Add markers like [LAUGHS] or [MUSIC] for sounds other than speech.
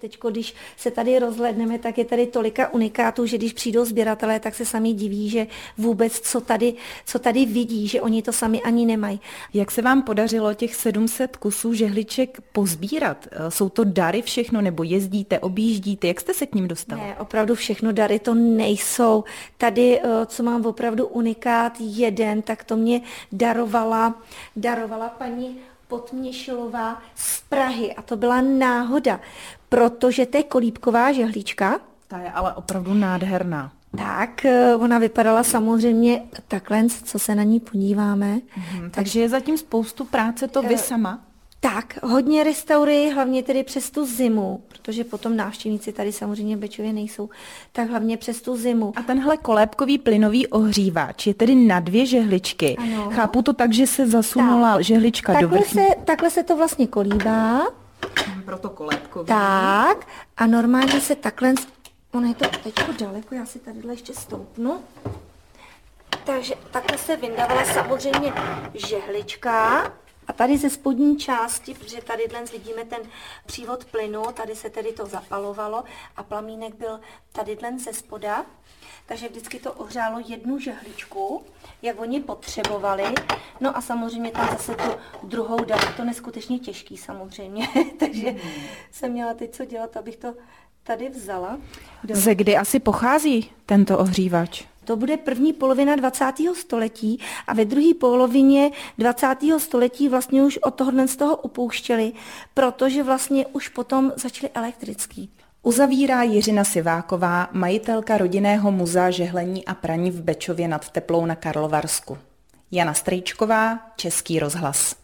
Teď, když se tady rozhledneme, tak je tady tolika unikátů, že když přijdou sběratelé, tak se sami diví, že vůbec co tady, co tady vidí, že oni to sami ani nemají. Jak se vám podařilo těch 700 kusů žehliček pozbírat? Jsou to dary všechno, nebo jezdíte, objíždíte? Jak jste se k ním dostali? Ne, opravdu všechno dary to nejsou. Tady, eh, co mám opravdu unikát jeden, tak to mě darovala, darovala paní Potměšilová z Prahy a to byla náhoda, protože to je kolíbková žehlička. Ta je ale opravdu nádherná. Tak, eh, ona vypadala samozřejmě takhle, co se na ní podíváme. Mhm, takže je zatím spoustu práce to vy uh, sama? Tak, hodně restaury, hlavně tedy přes tu zimu, protože potom návštěvníci tady samozřejmě Bečově nejsou, tak hlavně přes tu zimu. A tenhle kolébkový plynový ohřívač je tedy na dvě žehličky. Ano. Chápu to tak, že se zasunula tak. žehlička takhle do vrchní. Se, takhle se to vlastně kolíbá. Proto kolébkový. Tak, a normálně se takhle, ono je to teď daleko, já si tady ještě stoupnu. Takže takhle se vyndávala samozřejmě žehlička a tady ze spodní části, protože tady dnes vidíme ten přívod plynu, tady se tedy to zapalovalo a plamínek byl tady dnes ze spoda, takže vždycky to ohřálo jednu žehličku, jak oni potřebovali. No a samozřejmě tam zase tu druhou dali. To neskutečně těžký samozřejmě, [LAUGHS] takže jsem měla teď co dělat, abych to tady vzala. Ze kdy asi pochází tento ohřívač? To bude první polovina 20. století a ve druhé polovině 20. století vlastně už od tohohle z toho upouštěli, protože vlastně už potom začaly elektrický. Uzavírá Jiřina Siváková, majitelka rodinného muzea žehlení a praní v Bečově nad Teplou na Karlovarsku. Jana Strejčková, Český rozhlas.